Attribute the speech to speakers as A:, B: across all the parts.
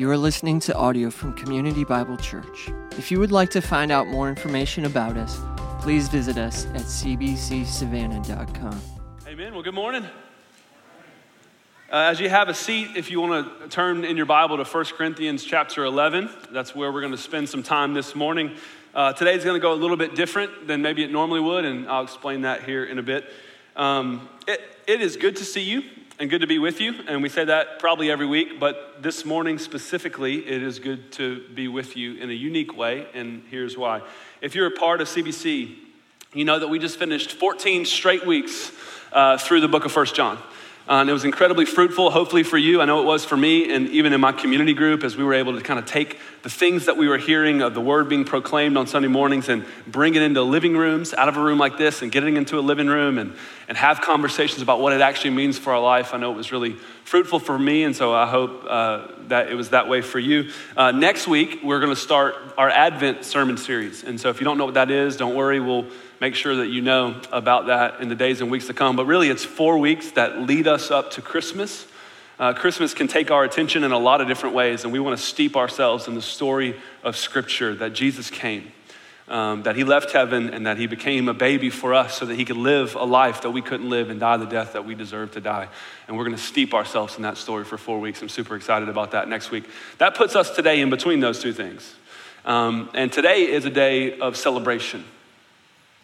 A: You are listening to audio from Community Bible Church. If you would like to find out more information about us, please visit us at cbcsavannah.com.
B: Amen. Well, good morning. Uh, as you have a seat, if you want to turn in your Bible to 1 Corinthians chapter 11, that's where we're going to spend some time this morning. Uh, today's going to go a little bit different than maybe it normally would, and I'll explain that here in a bit. Um, it, it is good to see you and good to be with you, and we say that probably every week, but this morning specifically, it is good to be with you in a unique way, and here's why. If you're a part of CBC, you know that we just finished 14 straight weeks uh, through the book of First John. Uh, and it was incredibly fruitful, hopefully for you. I know it was for me, and even in my community group, as we were able to kind of take the things that we were hearing of the word being proclaimed on Sunday mornings and bring it into living rooms, out of a room like this, and getting into a living room and, and have conversations about what it actually means for our life. I know it was really fruitful for me, and so I hope uh, that it was that way for you. Uh, next week, we're going to start our Advent sermon series. And so if you don't know what that is, don't worry. We'll make sure that you know about that in the days and weeks to come. But really, it's four weeks that lead us up to Christmas. Uh, Christmas can take our attention in a lot of different ways, and we want to steep ourselves in the story of Scripture that Jesus came, um, that He left heaven, and that He became a baby for us so that He could live a life that we couldn't live and die the death that we deserve to die. And we're going to steep ourselves in that story for four weeks. I'm super excited about that next week. That puts us today in between those two things. Um, and today is a day of celebration.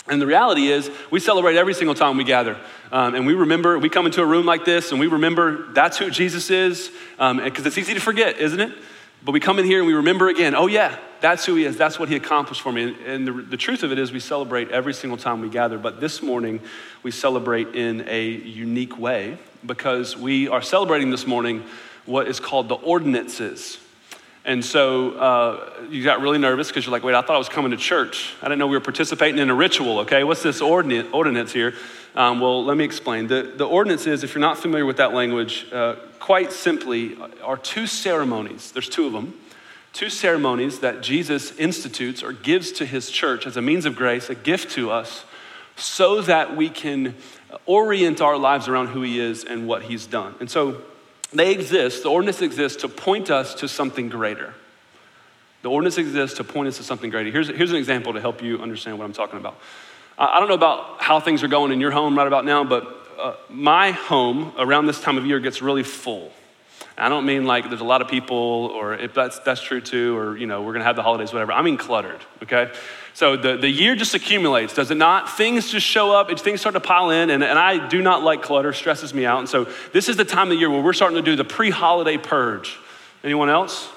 B: And the reality is, we celebrate every single time we gather. Um, and we remember, we come into a room like this and we remember that's who Jesus is, because um, it's easy to forget, isn't it? But we come in here and we remember again, oh, yeah, that's who he is. That's what he accomplished for me. And, the, the truth of it is, we celebrate every single time we gather. But this morning, we celebrate in a unique way because we are celebrating this morning what is called the ordinances and so uh, you got really nervous because you're like, wait, I thought I was coming to church. I didn't know we were participating in a ritual, okay? What's this ordinance, ordinance here? Um, well, let me explain. The, the ordinance is, if you're not familiar with that language, uh, quite simply, are two ceremonies. There's two of them. Two ceremonies that Jesus institutes or gives to his church as a means of grace, a gift to us, so that we can orient our lives around who he is and what he's done. And so they exist, the ordinance exists to point us to something greater. The ordinance exists to point us to something greater. Here's, here's an example to help you understand what I'm talking about. I don't know about how things are going in your home right about now, but uh, my home around this time of year gets really full. I don't mean like there's a lot of people, or if that's, that's true too, or you know, we're gonna have the holidays, whatever. I mean cluttered, okay? So the, the year just accumulates, does it not? Things just show up, things start to pile in, and, and I do not like clutter, stresses me out. And so this is the time of the year where we're starting to do the pre holiday purge. Anyone else?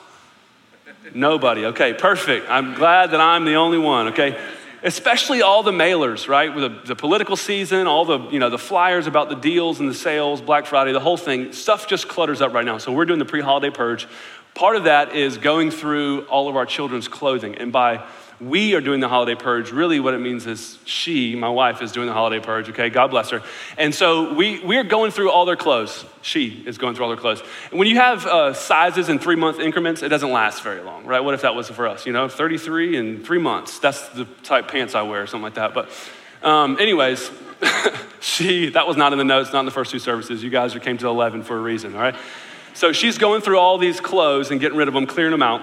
B: Nobody. Okay, perfect. I'm glad that I'm the only one, okay? Especially all the mailers, right? With the, the political season, all the, you know, the flyers about the deals and the sales, Black Friday, the whole thing, stuff just clutters up right now. So we're doing the pre holiday purge. Part of that is going through all of our children's clothing. And by we are doing the holiday purge. Really, what it means is she, my wife, is doing the holiday purge, okay? God bless her. And so we, we are going through all their clothes. She is going through all their clothes. And when you have uh, sizes in three month increments, it doesn't last very long, right? What if that was for us? You know, 33 in three months. That's the type pants I wear, or something like that. But, um, anyways, she, that was not in the notes, not in the first two services. You guys came to 11 for a reason, all right? So she's going through all these clothes and getting rid of them, clearing them out.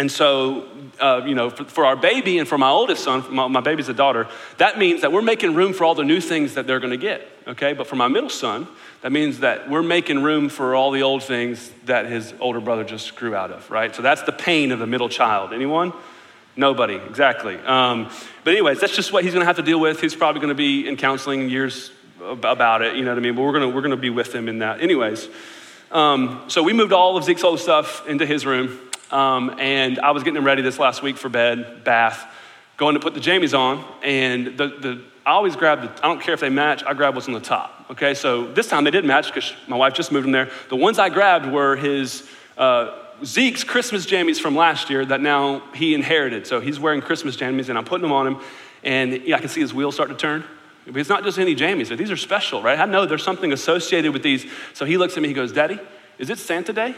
B: And so, uh, you know, for, for, our baby and for my oldest son, my, my, baby's a daughter, that means that we're making room for all the new things that they're going to get, okay? But for my middle son, that means that we're making room for all the old things that his older brother just grew out of, right? So that's the pain of the middle child. Anyone? Nobody, exactly. Um, but, anyways, that's just what he's going to have to deal with. He's probably going to be in counseling years about it, you know what I mean? But we're going we're gonna be with him in that. Anyways, um, so we moved all of Zeke's old stuff into his room. Um, and I was getting them ready this last week for bed, bath, going to put the jammies on. And the, the, I always grab the, I don't care if they match, I grab what's on the top. Okay, so this time they did match because my wife just moved them there. The ones I grabbed were his, uh, Zeke's Christmas jammies from last year that now he inherited. So he's wearing Christmas jammies and I'm putting them on him. And yeah, I can see his wheels start to turn. It's not just any jammies, these are special, right? I know there's something associated with these. So he looks at me, he goes, Daddy, is it Santa Day?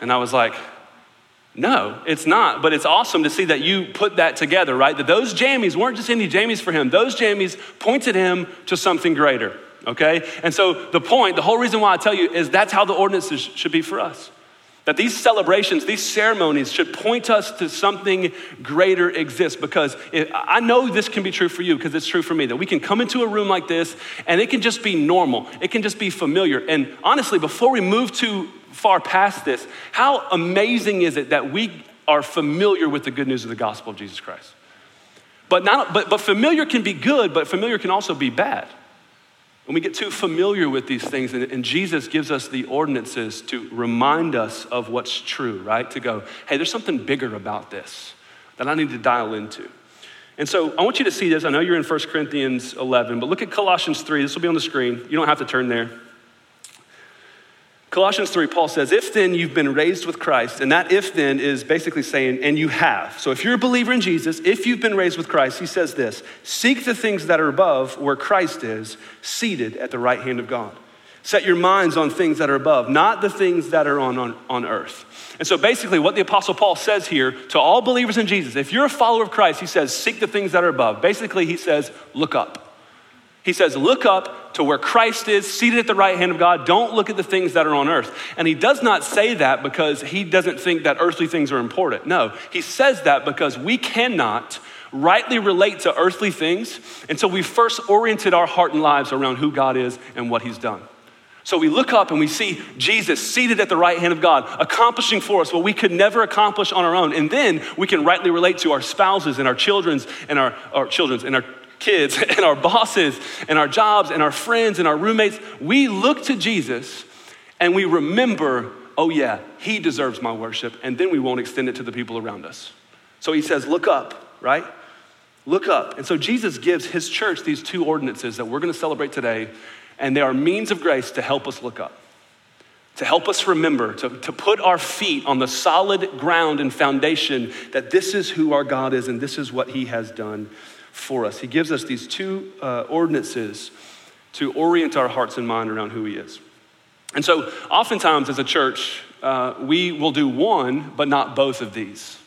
B: And I was like, no, it's not. But it's awesome to see that you put that together, right? That those jammies weren't just any jammies for him, those jammies pointed him to something greater, okay? And so the point, the whole reason why I tell you is that's how the ordinances should be for us. That these celebrations, these ceremonies should point us to something greater exists because it, I know this can be true for you because it's true for me that we can come into a room like this and it can just be normal. It can just be familiar. And honestly, before we move too far past this, how amazing is it that we are familiar with the good news of the gospel of Jesus Christ? But, not, but, but familiar can be good, but familiar can also be bad. When we get too familiar with these things, and, and, Jesus gives us the ordinances to remind us of what's true, right? To go, hey, there's something bigger about this that I need to dial into. And so I want you to see this. I know you're in 1 Corinthians 11, but look at Colossians 3. This will be on the screen. You don't have to turn there. Colossians 3, Paul says, If then you've been raised with Christ, and that if then is basically saying, and you have. So if you're a believer in Jesus, if you've been raised with Christ, he says this Seek the things that are above where Christ is, seated at the right hand of God. Set your minds on things that are above, not the things that are on, on, on earth. And so basically, what the Apostle Paul says here to all believers in Jesus, if you're a follower of Christ, he says, Seek the things that are above. Basically, he says, Look up. He says, Look up to where Christ is, seated at the right hand of God. Don't look at the things that are on earth. And he does not say that because he doesn't think that earthly things are important. No, he says that because we cannot rightly relate to earthly things until we first oriented our heart and lives around who God is and what he's done. So we look up and we see Jesus seated at the right hand of God, accomplishing for us what we could never accomplish on our own. And then we can rightly relate to our spouses and our children's and our, our children's and our kids and our bosses and our jobs and our friends and our roommates, we look to Jesus and we remember, oh yeah, he deserves my worship, and then we won't extend it to the people around us. So he says, look up, right? Look up. And so Jesus gives his church these two ordinances that we're going to celebrate today, and they are means of grace to help us look up. To help us remember, to, to put our feet on the solid ground and foundation that this is who our God is and this is what He has done for us. He gives us these two uh, ordinances to orient our hearts and mind around who He is. And so, oftentimes as a church, uh, we will do one, but not both of these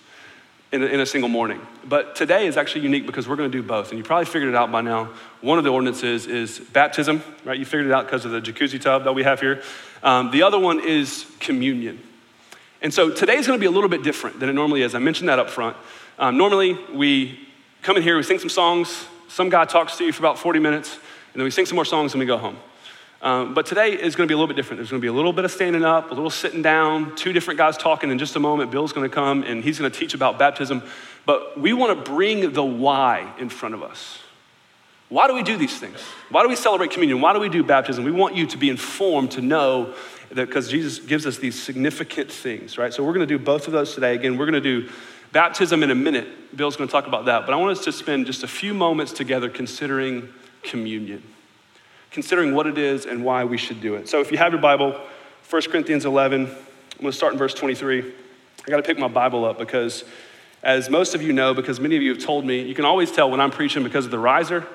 B: in a, in a single morning. But today is actually unique because we're going to do both. And you probably figured it out by now. One of the ordinances is baptism, right? You figured it out because of the jacuzzi tub that we have here. Um, the other one is communion. And so today is going to be a little bit different than it normally is. I mentioned that up front. Um, normally, we come in here, we sing some songs, some guy talks to you for about 40 minutes, and then we sing some more songs and we go home. Um, but today is going to be a little bit different. There's going to be a little bit of standing up, a little sitting down, two different guys talking in just a moment. Bill's going to come and he's going to teach about baptism. But we want to bring the why in front of us. Why do we do these things? Why do we celebrate communion? Why do we do baptism? We want you to be informed to know that because Jesus gives us these significant things, right? So we're going to do both of those today. Again, we're going to do Baptism in a minute. Bill's going to talk about that. But I want us to spend just a few moments together considering communion, considering what it is and why we should do it. So if you have your Bible, 1 Corinthians 11, I'm going to start in verse 23. I got to pick my Bible up because, as most of you know, because many of you have told me, you can always tell when I'm preaching because of the riser.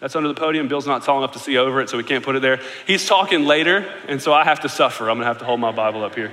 B: That's under the podium. Bill's not tall enough to see over it, so we can't put it there. He's talking later, and so I have to suffer. I'm going to have to hold my Bible up here.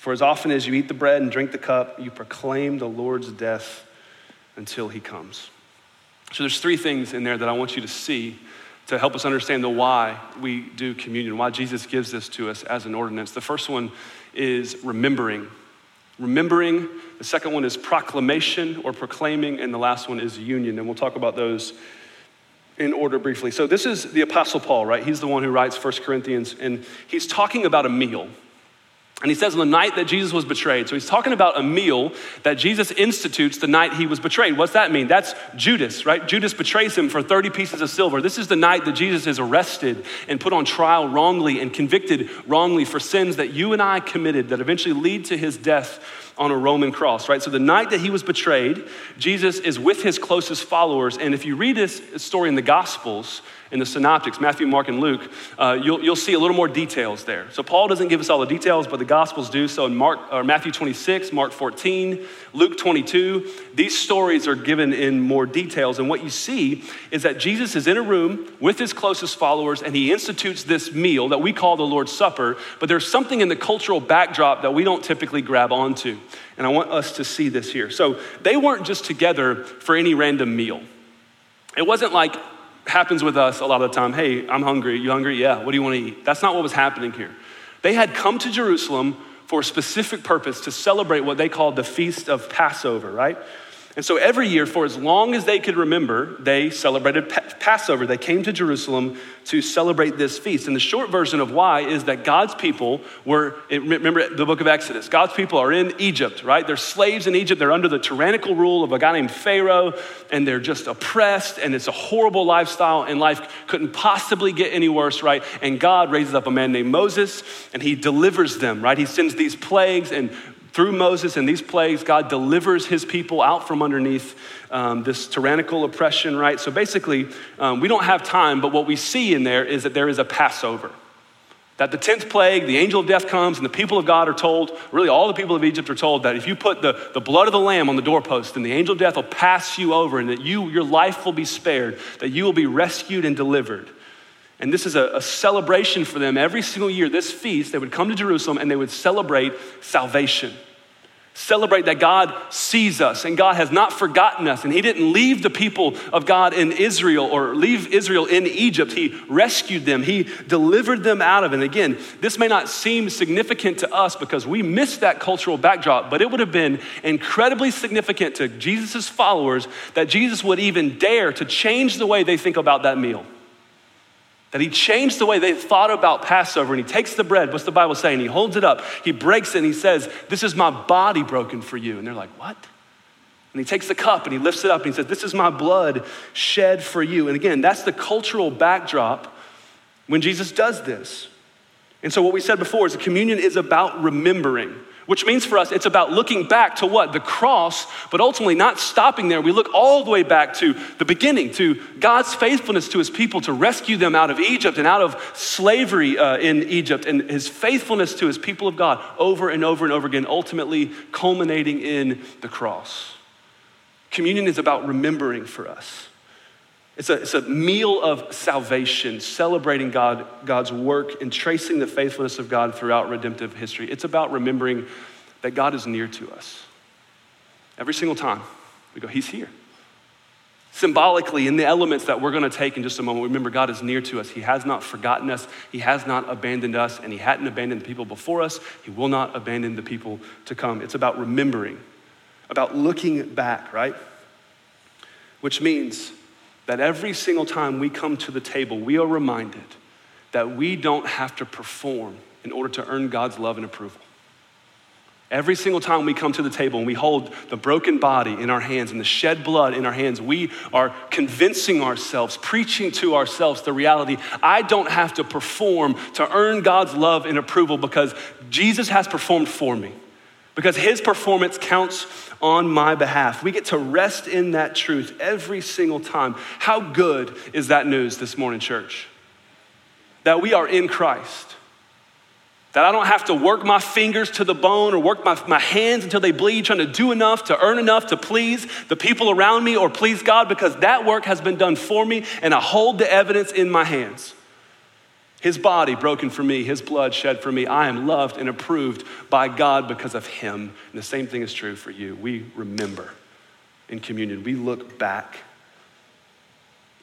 B: For as often as you eat the bread and drink the cup, you proclaim the Lord's death until he comes. So there's three things in there that I want you to see to help us understand the why we do communion, why Jesus gives this to us as an ordinance. The first one is remembering. Remembering. The second one is proclamation or proclaiming. And the last one is union. And we'll talk about those in order briefly. So this is the Apostle Paul, right? He's the one who writes First Corinthians, and he's talking about a meal. And he says on the night that Jesus was betrayed. So he's talking about a meal that Jesus institutes the night he was betrayed. What's that mean? That's Judas, right? Judas betrays him for 30 pieces of silver. This is the night that Jesus is arrested and put on trial wrongly and convicted wrongly for sins that you and I committed that eventually lead to his death on a Roman cross, right? So the night that he was betrayed, Jesus is with his closest followers. And if you read this story in the Gospels, in the synoptics, Matthew, Mark, and Luke, uh, you'll, you'll see a little more details there. So Paul doesn't give us all the details, but the Gospels do. So in Mark, or Matthew 26, Mark 14, Luke 22, these stories are given in more details. And what you see is that Jesus is in a room with his closest followers, and he institutes this meal that we call the Lord's Supper. But there's something in the cultural backdrop that we don't typically grab onto. And I want us to see this here. So they weren't just together for any random meal. It wasn't like happens with us a lot of the time. Hey, I'm hungry. You hungry? Yeah. What do you want to eat? That's not what was happening here. They had come to Jerusalem for a specific purpose to celebrate what they called the Feast of Passover, right? And so every year, for as long as they could remember, they celebrated Passover. They came to Jerusalem to celebrate this feast. And the short version of why is that God's people were, remember the book of Exodus, God's people are in Egypt, right? They're slaves in Egypt. They're under the tyrannical rule of a guy named Pharaoh, and they're just oppressed, and it's a horrible lifestyle, and life couldn't possibly get any worse, right? And God raises up a man named Moses, and he delivers them, right? He sends these plagues and through Moses and these plagues, God delivers his people out from underneath um, this tyrannical oppression, right? So basically, um, we don't have time, but what we see in there is that there is a Passover. That the 10th plague, the angel of death comes, and the people of God are told, really all the people of Egypt are told, that if you put the, the blood of the lamb on the doorpost, then the angel of death will pass you over, and that you, your life will be spared, that you will be rescued and delivered. And this is a, a, celebration for them every single year. This feast, they would come to Jerusalem and they would celebrate salvation. Celebrate that God sees us and God has not forgotten us. And He didn't leave the people of God in Israel or leave Israel in Egypt. He rescued them, He delivered them out of it. And again, this may not seem significant to us because we missed that cultural backdrop, but it would have been incredibly significant to Jesus' followers that Jesus would even dare to change the way they think about that meal. That he changed the way they thought about Passover and he takes the bread. What's the Bible saying? He holds it up, he breaks it, and he says, This is my body broken for you. And they're like, What? And he takes the cup and he lifts it up and he says, This is my blood shed for you. And again, that's the cultural backdrop when Jesus does this. And so, what we said before is communion is about remembering which means for us it's about looking back to what? The cross, but ultimately not stopping there. We look all the way back to the beginning, to God's faithfulness to his people to rescue them out of Egypt and out of slavery uh, in Egypt, and his faithfulness to his people of God over and over and over again, ultimately culminating in the cross. Communion is about remembering for us. It's a, it's a meal of salvation, celebrating God, God's work and tracing the faithfulness of God throughout redemptive history. It's about remembering that God is near to us. Every single time we go, He's here. Symbolically, in the elements that we're going to take in just a moment, remember God is near to us. He has not forgotten us, He has not abandoned us, and He hadn't abandoned the people before us. He will not abandon the people to come. It's about remembering, about looking back, right? Which means that every single time we come to the table, we are reminded that we don't have to perform in order to earn God's love and approval. Every single time we come to the table and we hold the broken body in our hands and the shed blood in our hands, we are convincing ourselves, preaching to ourselves the reality I don't have to perform to earn God's love and approval because Jesus has performed for me because his performance counts on my behalf. We get to rest in that truth every single time. How good is that news this morning, church? That we are in Christ. That I don't have to work my fingers to the bone or work my, my hands until they bleed, trying to do enough to earn enough to please the people around me or please God, because that work has been done for me and I hold the evidence in my hands. His body broken for me, his blood shed for me. I am loved and approved by God because of him. And the same thing is true for you. We remember in communion, we look back.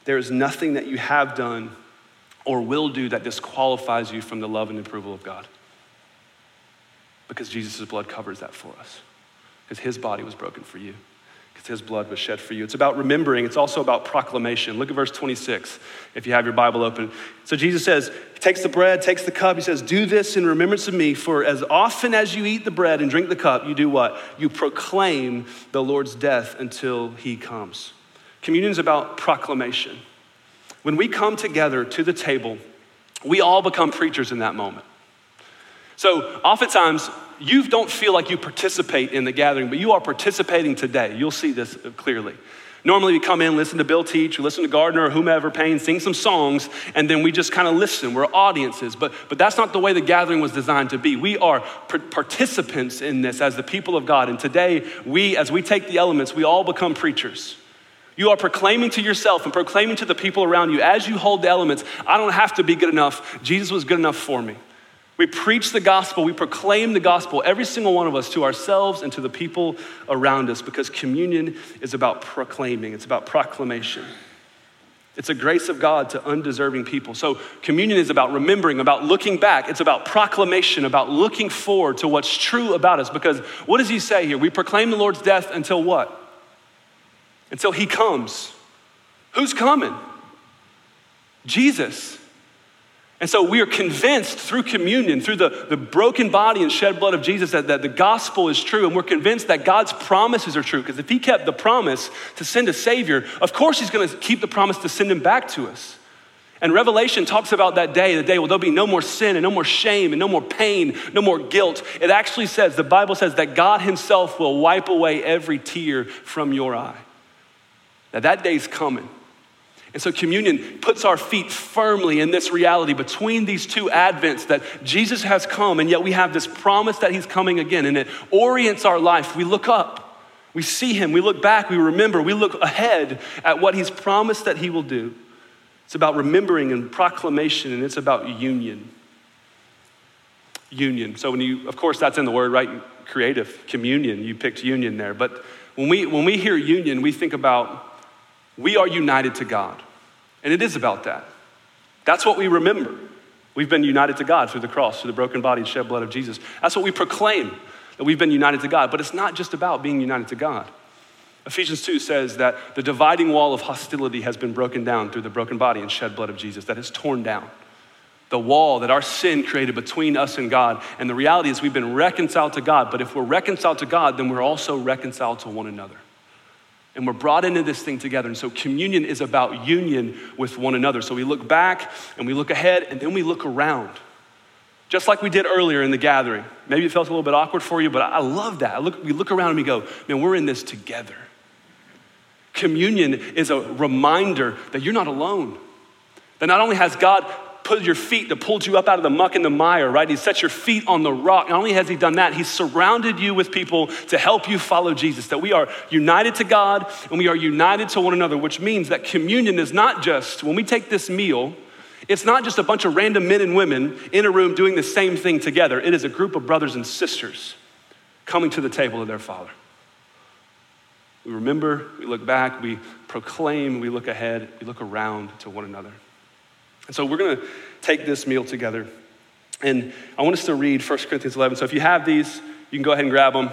B: There is nothing that you have done or will do that disqualifies you from the love and approval of God. Because Jesus' blood covers that for us, because his body was broken for you his blood was shed for you. It's about remembering, it's also about proclamation. Look at verse 26 if you have your Bible open. So Jesus says, He takes the bread, takes the cup. He says, Do this in remembrance of me, for as often as you eat the bread and drink the cup, you do what? You proclaim the Lord's death until he comes. Communion is about proclamation. When we come together to the table, we all become preachers in that moment. So, oftentimes, you don't feel like you participate in the gathering, but you are participating today. You'll see this clearly. Normally, we come in, listen to Bill teach, listen to Gardner or whomever, Payne, sing some songs, and then we just kind of listen. We're audiences. But, but that's not the way the gathering was designed to be. We are participants in this as the people of God. And today, we, as we take the elements, we all become preachers. You are proclaiming to yourself and proclaiming to the people around you as you hold the elements, I don't have to be good enough. Jesus was good enough for me. We preach the gospel, we proclaim the gospel, every single one of us, to ourselves and to the people around us, because communion is about proclaiming, it's about proclamation. It's a grace of God to undeserving people. So, communion is about remembering, about looking back. It's about proclamation, about looking forward to what's true about us. Because what does he say here? We proclaim the Lord's death until what? Until he comes. Who's coming? Jesus. And so we are convinced through communion, through the, the broken body and shed blood of Jesus, that, that the gospel is true. And we're convinced that God's promises are true. Because if He kept the promise to send a Savior, of course He's going to keep the promise to send Him back to us. And Revelation talks about that day, the day where there'll be no more sin and no more shame and no more pain, no more guilt. It actually says, the Bible says that God Himself will wipe away every tear from your eye. Now that day's coming. And so communion puts our feet firmly in this reality between these two advents that Jesus has come, and yet we have this promise that he's coming again, and it orients our life. We look up, we see him, we look back, we remember, we look ahead at what he's promised that he will do. It's about remembering and proclamation, and it's about union. Union. So when you, of course, that's in the word, right? Creative, communion. You picked union there. But when we when we hear union, we think about we are united to God. And it is about that. That's what we remember. We've been united to God through the cross, through the broken body and shed blood of Jesus. That's what we proclaim, that we've been united to God. But it's not just about being united to God. Ephesians 2 says that the dividing wall of hostility has been broken down through the broken body and shed blood of Jesus, that is torn down. The wall that our sin created between us and God. And the reality is, we've been reconciled to God, but if we're reconciled to God, then we're also reconciled to one another and we're brought into this thing together. And so communion is about union with one another. So we look back and we look ahead and then we look around. Just like we did earlier in the gathering. Maybe it felt a little bit awkward for you, but I love that. I look, we look around and we go, man, we're in this together. Communion is a reminder that you're not alone. That not only has God put your feet, that pulled you up out of the muck and the mire, right? He set your feet on the rock. Not only has He done that, He's surrounded you with people to help you follow Jesus. That we are united to God and we are united to one another, which means that communion is not just, when we take this meal, it's not just a bunch of random men and women in a room doing the same thing together. It is a group of brothers and sisters coming to the table of their Father. We remember, we look back, we proclaim, we look ahead, we look around to one another. And so we're going to take this meal together. And I want us to read 1 Corinthians 11. So if you have these, you can go ahead and grab them.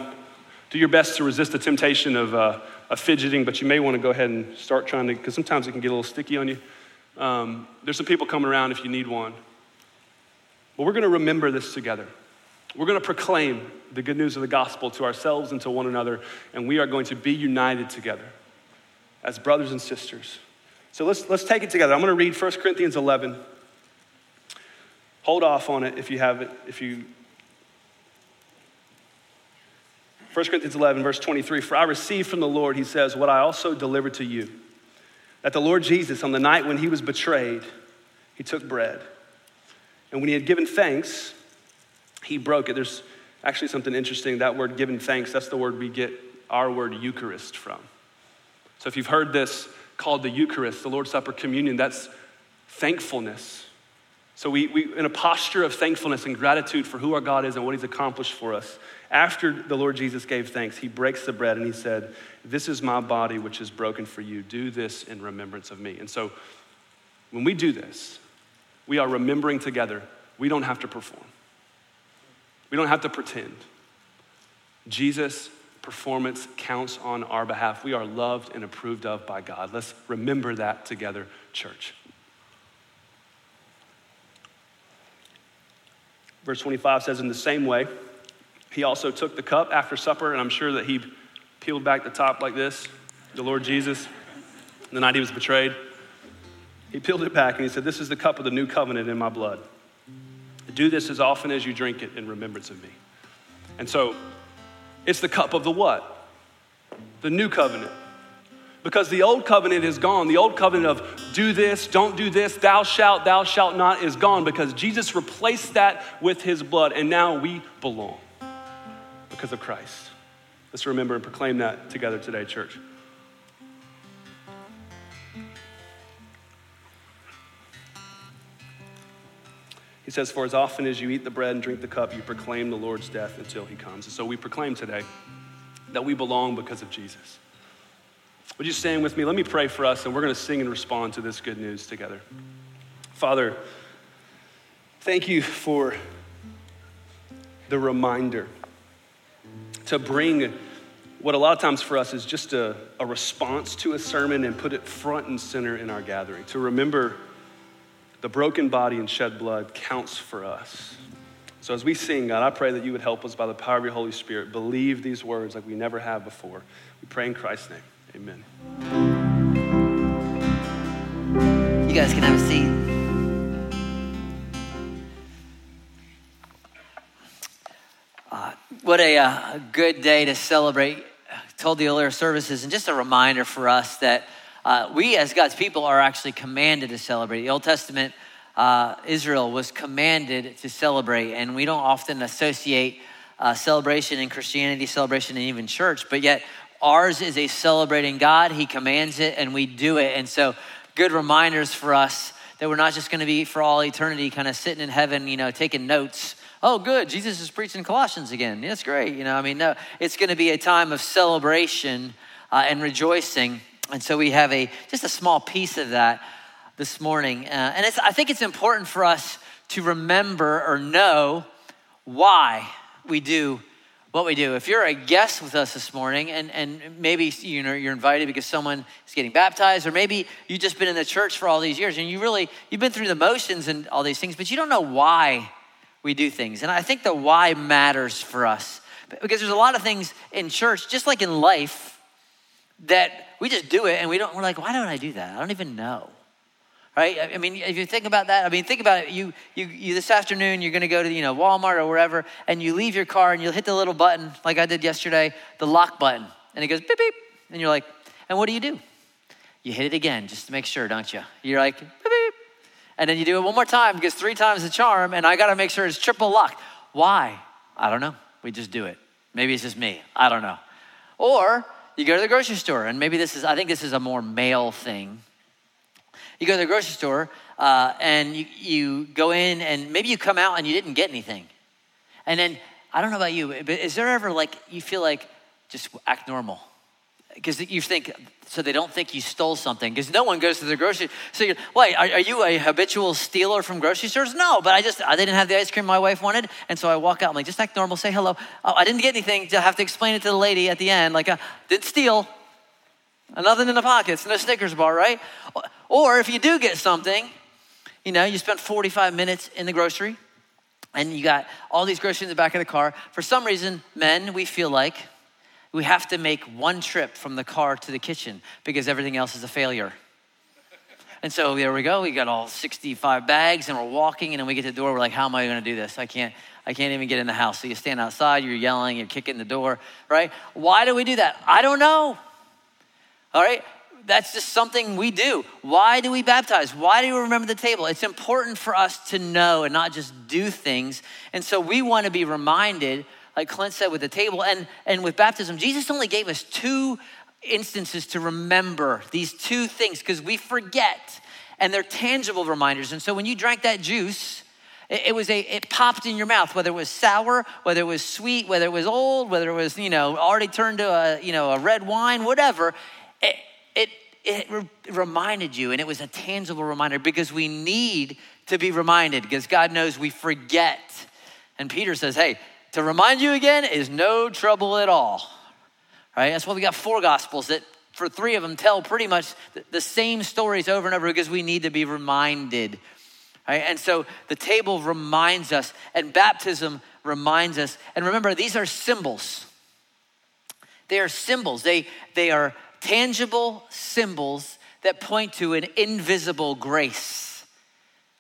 B: Do your best to resist the temptation of, uh, of fidgeting, but you may want to go ahead and start trying to, because sometimes it can get a little sticky on you. Um, there's some people coming around if you need one. But we're going to remember this together. We're going to proclaim the good news of the gospel to ourselves and to one another, and we are going to be united together as brothers and sisters. So let's, let's take it together. I'm going to read 1 Corinthians 11. Hold off on it if you have it, if you 1 Corinthians 11, verse 23 For I received from the Lord, he says, what I also delivered to you. That the Lord Jesus, on the night when he was betrayed, he took bread. And when he had given thanks, he broke it. There's actually something interesting. That word given thanks, that's the word we get our word Eucharist from. So if you've heard this called the Eucharist, the Lord's Supper communion. That's thankfulness. So, we, we, in a posture of thankfulness and gratitude for who our God is and what He's accomplished for us, after the Lord Jesus gave thanks, He breaks the bread and He said, This is my body which is broken for you. Do this in remembrance of me. And so, when we do this, we are remembering together. We don't have to perform, we don't have to pretend. Jesus performance counts on our behalf. We are loved and approved of by God. Let's remember that together, church. Verse 25 says, In the same way, he also took the cup after supper, and I'm sure that he peeled back the top like this, the Lord Jesus, the night he was betrayed. He peeled it back and he said, This is the cup of the new covenant in my blood. Do this as often as you drink it in remembrance of me. And so it's the cup of the what? The new covenant. Because the old covenant is gone. The old covenant of do this, don't do this, thou shalt, thou shalt not is gone because Jesus replaced that with his blood, and now we belong because of Christ. Let's remember and proclaim that together today, church. He says, For as often as you eat the bread and drink the cup, you proclaim the Lord's death until he comes. And so we proclaim today that we belong because of Jesus. Would you stand with me? Let me pray for us, and we're going to sing and respond to this good news together. Father, thank you for the reminder to bring what a lot of times for us is just a, a response to a sermon and put it front and center in our gathering, to remember the broken body and shed blood counts for us. So as we sing, God, I pray that you would help us by the power of your Holy Spirit believe these words like we never have before. We pray in Christ's name. Amen.
C: You guys can have a seat. Uh, what a uh, good day to celebrate. I told the earlier services, and just a reminder for us that uh, we as God's people are actually commanded to celebrate. The Old Testament, uh, Israel was commanded to celebrate, and we don't often associate uh, celebration in Christianity, celebration in even church, but yet ours is a celebrating God. He commands it, and we do it. And so, good reminders for us that we're not just going to be for all eternity kind of sitting in heaven, you know, taking notes. Oh, good, Jesus is preaching Colossians again. That's great. You know, I mean, no, it's going to be a time of celebration uh, and rejoicing and so we have a just a small piece of that this morning. Uh, and I think it's important for us to remember or know why we do what we do. If you're a guest with us this morning, and, and maybe you know, you're invited because someone is getting baptized, or maybe you've just been in the church for all these years and you really, you've been through the motions and all these things, but you don't know why we do things. And I think the why matters for us because there's a lot of things in church, just like in life, that we just do it and we don't, we're like, why don't I do that? I don't even know. Right? I mean, if you think about that, I mean, think about it. You, you, you this afternoon, you're going to go to, you know, Walmart or wherever, and you leave your car and you'll hit the little button, like I did yesterday, the lock button. And it goes beep, beep. And you're like, and what do you do? You hit it again just to make sure, don't you? You're like, beep, beep. And then you do it one more time because three times the charm, and I got to make sure it's triple locked. Why? I don't know. We just do it. Maybe it's just me. I don't know. Or you go to the grocery store, and maybe this is, I think this is a more male thing. You go to the grocery store uh, and you, you go in, and maybe you come out and you didn't get anything. And then, I don't know about you, but is there ever like, you feel like just act normal? Because you think so they don't think you stole something because no one goes to the grocery so you're wait are, are, you a habitual stealer from grocery stores? No but i just i didn't have the ice cream my wife wanted and so i walk out i'm like just act normal say hello. Oh, i didn't get anything to have to explain it to the lady at the end like uh, didn't steal. Nothing in the pockets no snickers bar right? Or if you do get something you know you spent 45 minutes in the grocery and you got all these groceries in the back of the car. For some reason men we feel like we have to make one trip from the car to the kitchen because everything else is a failure. And so there we go. We got all 65 bags and we're walking and then we get to the door. We're like, how am I going to do this? I can't, I can't even get in the house. So you stand outside, you're yelling, you're kicking the door, right? Why do we do that? I don't know. All right? That's just something we do. Why do we baptize? Why do we remember the table? It's important for us to know and not just do things. And so we want to be reminded like Clint said with the table and, and with baptism, Jesus only gave us two instances to remember these two things because we forget and they're tangible reminders. And so when you drank that juice, it, it, was a it popped in your mouth, whether it was sour, whether it was sweet, whether it was old, whether it was, you know, already turned to a, you know, a red wine, whatever. It, it, it re- reminded you, and it was a tangible reminder because we need to be reminded because God knows we forget. And Peter says, hey, to remind you again is no trouble at all. Right? That's why we got four gospels that for three of them tell pretty much the same stories over and over because we need to be reminded. Right? And so the table reminds us, and baptism reminds us. And remember, these are symbols. They are symbols. They, they are tangible symbols that point to an invisible grace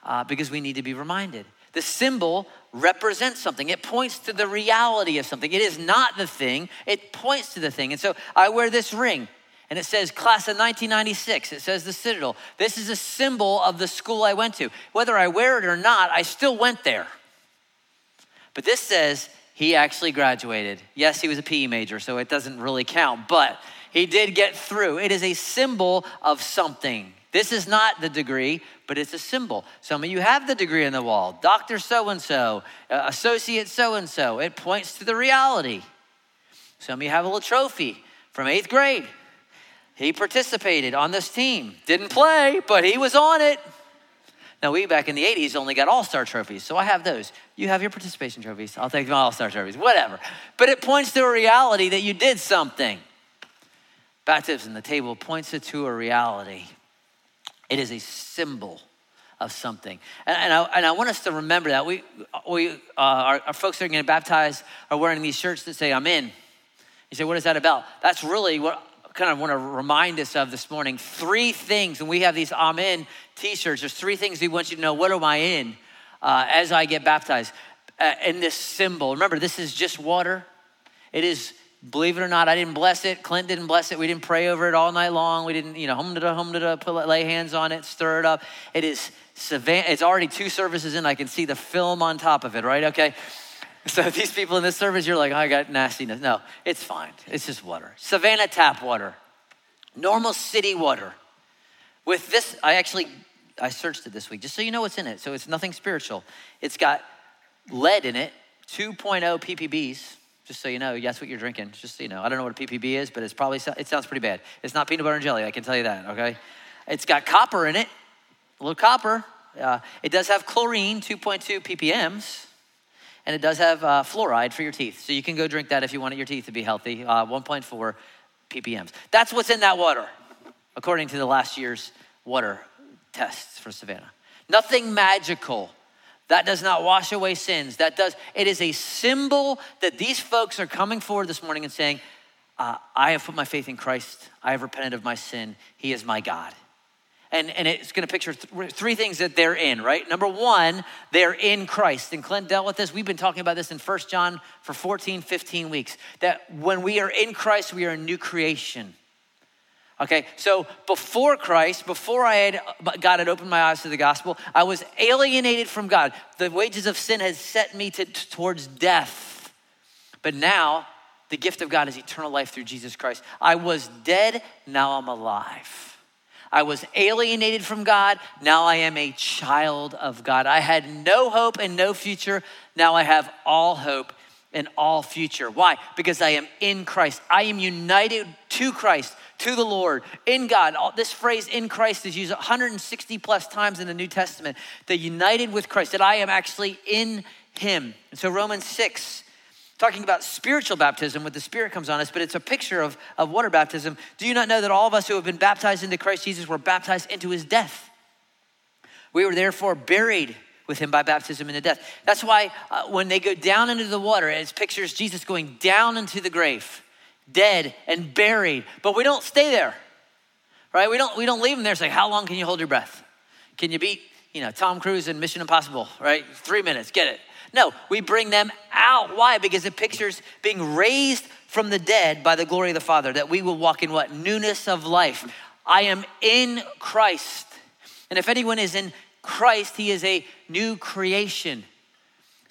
C: uh, because we need to be reminded. The symbol represents something. It points to the reality of something. It is not the thing, it points to the thing. And so I wear this ring and it says class of 1996. It says the Citadel. This is a symbol of the school I went to. Whether I wear it or not, I still went there. But this says he actually graduated. Yes, he was a PE major, so it doesn't really count, but he did get through. It is a symbol of something. This is not the degree, but it's a symbol. Some of you have the degree on the wall, Doctor so and so, Associate so and so. It points to the reality. Some of you have a little trophy from eighth grade. He participated on this team. Didn't play, but he was on it. Now, we back in the 80s only got all star trophies, so I have those. You have your participation trophies. I'll take my all star trophies, whatever. But it points to a reality that you did something. Baptism, the table points it to a reality. It is a symbol of something. And, and, I, and I want us to remember that. We, we, uh, our, our folks that are getting baptized are wearing these shirts that say, I'm in. You say, what is that about? That's really what kind of want to remind us of this morning three things, and we have these Amen t shirts. There's three things we want you to know. What am I in uh, as I get baptized? Uh, in this symbol. Remember, this is just water. It is, believe it or not, I didn't bless it. Clint didn't bless it. We didn't pray over it all night long. We didn't, you know, hum da hum da lay hands on it, stir it up. It is Savannah. It's already two services in. I can see the film on top of it, right? Okay. So these people in this service, you're like, oh, I got nastiness. No, it's fine. It's just water. Savannah tap water, normal city water. With this, I actually I searched it this week just so you know what's in it. So it's nothing spiritual. It's got lead in it, 2.0 ppbs. Just so you know, that's what you're drinking. Just so you know, I don't know what a ppb is, but it's probably it sounds pretty bad. It's not peanut butter and jelly. I can tell you that. Okay, it's got copper in it, a little copper. Uh, it does have chlorine, 2.2 ppms and it does have uh, fluoride for your teeth. So you can go drink that if you want your teeth to be healthy, uh, 1.4 ppms. That's what's in that water, according to the last year's water tests for Savannah. Nothing magical. That does not wash away sins. That does, it is a symbol that these folks are coming forward this morning and saying, uh, I have put my faith in Christ. I have repented of my sin. He is my God and, and it's going to picture th- three things that they're in, right? Number one, they're in Christ. And Clint dealt with this. We've been talking about this in First John for 14, 15 weeks. That when we are in Christ, we are a new creation. Okay, so before Christ, before I had God had opened my eyes to the gospel, I was alienated from God. The wages of sin has set me to, towards death. But now, the gift of God is eternal life through Jesus Christ. I was dead, now I'm alive. I was alienated from God. Now I am a child of God. I had no hope and no future. Now I have all hope and all future. Why? Because I am in Christ. I am united to Christ, to the Lord, in God. This phrase in Christ is used 160 plus times in the New Testament. The united with Christ, that I am actually in Him. And so Romans 6 talking about spiritual baptism when the Spirit comes on us, but it's a picture of, of water baptism. Do you not know that all of us who have been baptized into Christ Jesus were baptized into his death? We were therefore buried with him by baptism into death. That's why uh, when they go down into the water, it pictures Jesus going down into the grave, dead and buried. But we don't stay there, right? We don't, we don't leave them there. Like, how long can you hold your breath? Can you beat, you know, Tom Cruise in Mission Impossible, right? Three minutes, get it. No, we bring them out. Why? Because it pictures being raised from the dead by the glory of the Father, that we will walk in what? Newness of life. I am in Christ. And if anyone is in Christ, he is a new creation.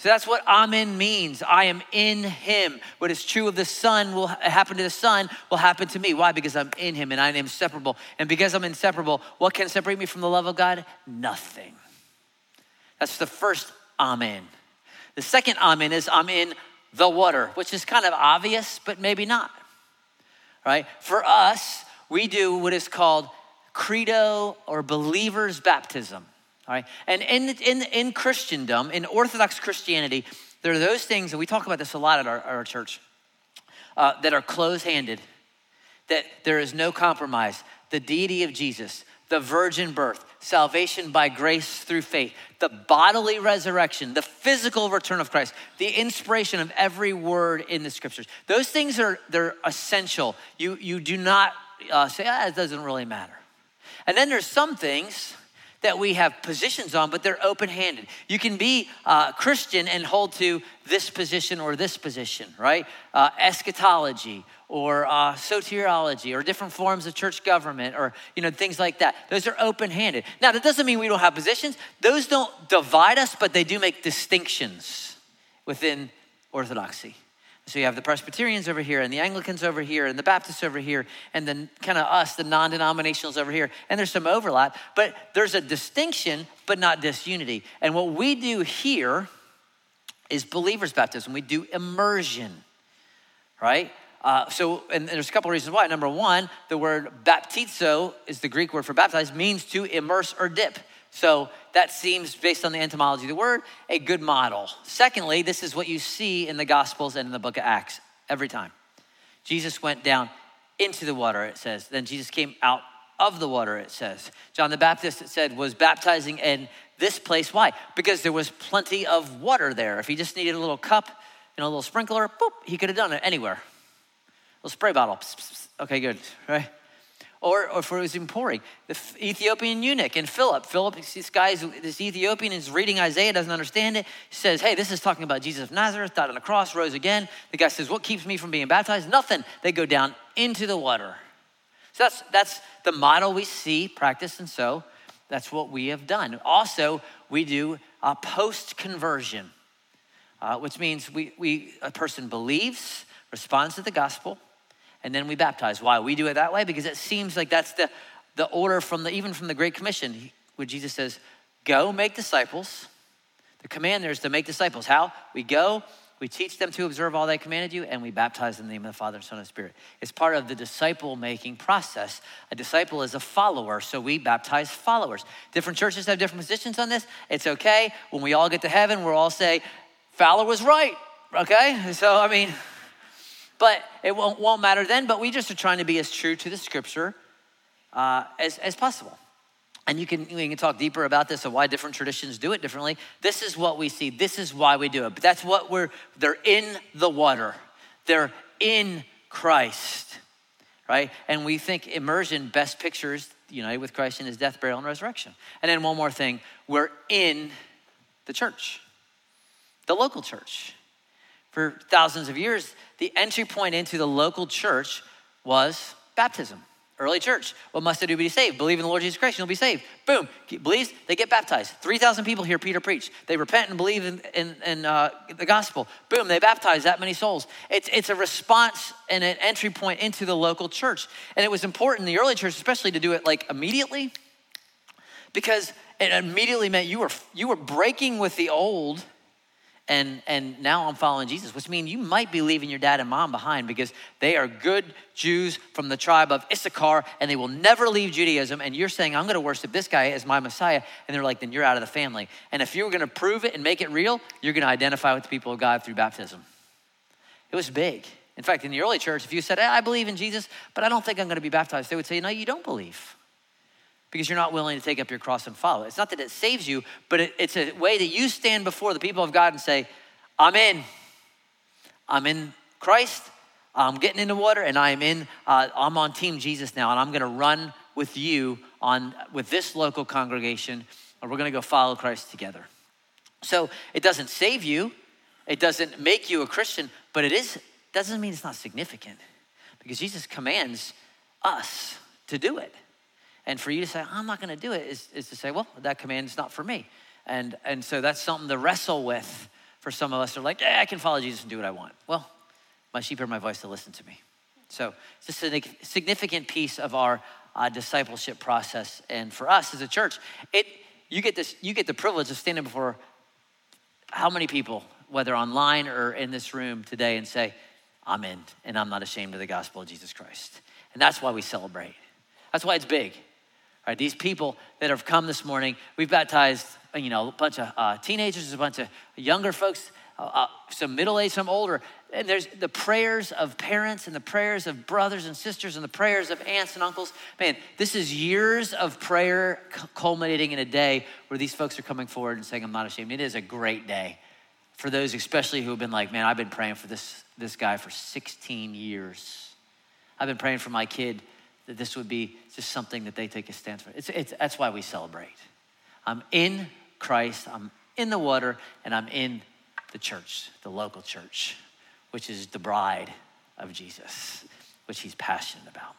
C: So that's what Amen means. I am in him. What is true of the Son will happen to the Son will happen to me. Why? Because I'm in him and I am inseparable. And because I'm inseparable, what can separate me from the love of God? Nothing. That's the first Amen. The second I'm is I'm in the water, which is kind of obvious, but maybe not. Right? For us, we do what is called credo or believer's baptism. All right? And in, in, in Christendom, in Orthodox Christianity, there are those things, and we talk about this a lot at our, our church, uh, that are close handed, that there is no compromise. The deity of Jesus, the virgin birth, salvation by grace through faith, the bodily resurrection, the physical return of Christ, the inspiration of every word in the scriptures. Those things are they're essential. You you do not uh, say ah, it doesn't really matter. And then there's some things that we have positions on, but they're open handed. You can be uh, Christian and hold to this position or this position, right? Uh, eschatology or uh, soteriology or different forms of church government or you know things like that. Those are open handed. Now that doesn't mean we don't have positions. Those don't divide us, but they do make distinctions within orthodoxy. So you have the Presbyterians over here, and the Anglicans over here, and the Baptists over here, and then kind of us, the non denominationals over here. And there's some overlap, but there's a distinction, but not disunity. And what we do here is believers' baptism. We do immersion, right? Uh, so, and there's a couple reasons why. Number one, the word baptizo is the Greek word for baptize, means to immerse or dip. So that seems, based on the etymology of the word, a good model. Secondly, this is what you see in the Gospels and in the book of Acts every time. Jesus went down into the water, it says. Then Jesus came out of the water, it says. John the Baptist, it said, was baptizing in this place. Why? Because there was plenty of water there. If he just needed a little cup, know, a little sprinkler, boop, he could have done it anywhere. A little spray bottle. Okay, good, right? Or, or for his pouring. The Ethiopian eunuch and Philip. Philip, this guy, this Ethiopian is reading Isaiah, doesn't understand it. He says, Hey, this is talking about Jesus of Nazareth, died on the cross, rose again. The guy says, What keeps me from being baptized? Nothing. They go down into the water. So that's, that's the model we see, practice, and so that's what we have done. Also, we do a post conversion, uh, which means we, we, a person believes, responds to the gospel, and then we baptize. Why? We do it that way because it seems like that's the, the order from the, even from the Great Commission, where Jesus says, Go make disciples. The command there is to make disciples. How? We go, we teach them to observe all they commanded you, and we baptize in the name of the Father, Son, and Spirit. It's part of the disciple making process. A disciple is a follower, so we baptize followers. Different churches have different positions on this. It's okay. When we all get to heaven, we'll all say, Fowler was right, okay? So, I mean, but it won't, won't matter then, but we just are trying to be as true to the scripture uh, as, as possible. And you can, we can talk deeper about this and why different traditions do it differently. This is what we see. This is why we do it. But that's what we're, they're in the water. They're in Christ, right? And we think immersion best pictures united with Christ in his death, burial, and resurrection. And then one more thing we're in the church, the local church. For thousands of years, the entry point into the local church was baptism. Early church. What must I do to be saved? Believe in the Lord Jesus Christ, you'll be saved. Boom. Believes, they get baptized. 3,000 people hear Peter preach. They repent and believe in, in, in uh, the gospel. Boom, they baptize that many souls. It's, it's a response and an entry point into the local church. And it was important in the early church, especially to do it like immediately, because it immediately meant you were, you were breaking with the old and and now I'm following Jesus, which means you might be leaving your dad and mom behind because they are good Jews from the tribe of Issachar and they will never leave Judaism. And you're saying, I'm to worship this guy as my Messiah. And they're like, then you're out of the family. And if you were going to prove it and make it real, you're to identify with the people of God through baptism. It was big. In fact, in the early church, if you said, I believe in Jesus, but I don't think I'm to be baptized, they would say, No, you don't believe because you're not willing to take up your cross and follow. It's not that it saves you, but it, it's a way that you stand before the people of God and say, I'm in. I'm in Christ. I'm getting in the water, and I'm in. Uh, I'm on Team Jesus now, and I'm going to run with you on with this local congregation, and we're going to go follow Christ together. So it doesn't save you, it doesn't make you a Christian, but it is doesn't mean it's not significant, because Jesus commands us to do it. And for you to say, I'm not going to do it, is, is to say, well, that command is not for me. And, and so that's something to wrestle with for some of us. They're like, yeah, I can follow Jesus and do what I want. Well, my sheep hear my voice to listen to me. So it's just a significant piece of our uh, discipleship process. And for us as a church, it you get this you get the privilege of standing before how many people, whether online or in this room today, and say, I'm in, and I'm not ashamed of the gospel of Jesus Christ. And that's why we celebrate. That's why it's big. Right, these people that have come this morning, we've baptized, you know, a bunch of uh, teenagers, a bunch of younger folks, uh, uh, some middle aged, some older. And there's the prayers of parents and the prayers of brothers and sisters and the prayers of aunts and uncles. Man, this is years of prayer culminating in a day where these folks are coming forward and saying, I'm not ashamed. It is a great day for those, especially who have been like, man, I've been praying for this, this guy for 16 years. I've been praying for my kid that this would be just something that they take a stance for. It's, it's, that's why we celebrate. I'm in Christ, I'm in the water, and I'm in the church, the local church, which is the bride of Jesus, which he's passionate about.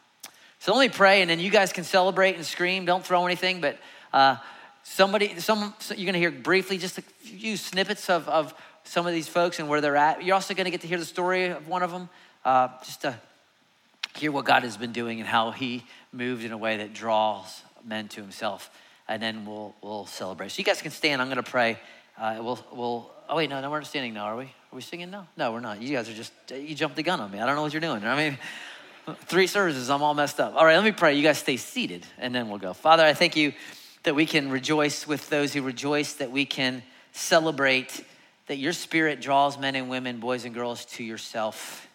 C: So let me pray, and then you guys can celebrate and scream. Don't throw anything, but uh, somebody, some, you're going to hear briefly just a few snippets of, of some of these folks and where they're at. You're also going to get to hear the story of one of them, uh, just to hear what God has been doing and how He moved in a way that draws men to Himself. And then we'll we'll celebrate. So you guys can stand. I'm going to pray. Uh, we'll we'll. Oh wait, no, no, we're not standing now, are we? Are we singing now? No, we're not. You guys are just you jumped the gun on me. I don't know what you're doing. I mean. Three services, I'm all messed up. All right, let me pray. You guys stay seated and then we'll go. Father, I thank you that we can rejoice with those who rejoice, that we can celebrate that your spirit draws men and women, boys and girls to yourself,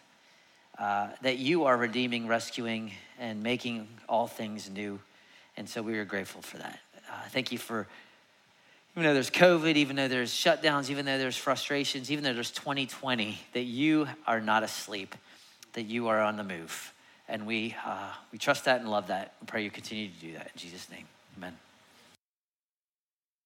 C: uh, that you are redeeming, rescuing, and making all things new. And so we are grateful for that. Uh, thank you for, even though there's COVID, even though there's shutdowns, even though there's frustrations, even though there's 2020, that you are not asleep, that you are on the move. And we, uh, we trust that and love that and pray you continue to do that. In Jesus' name, amen.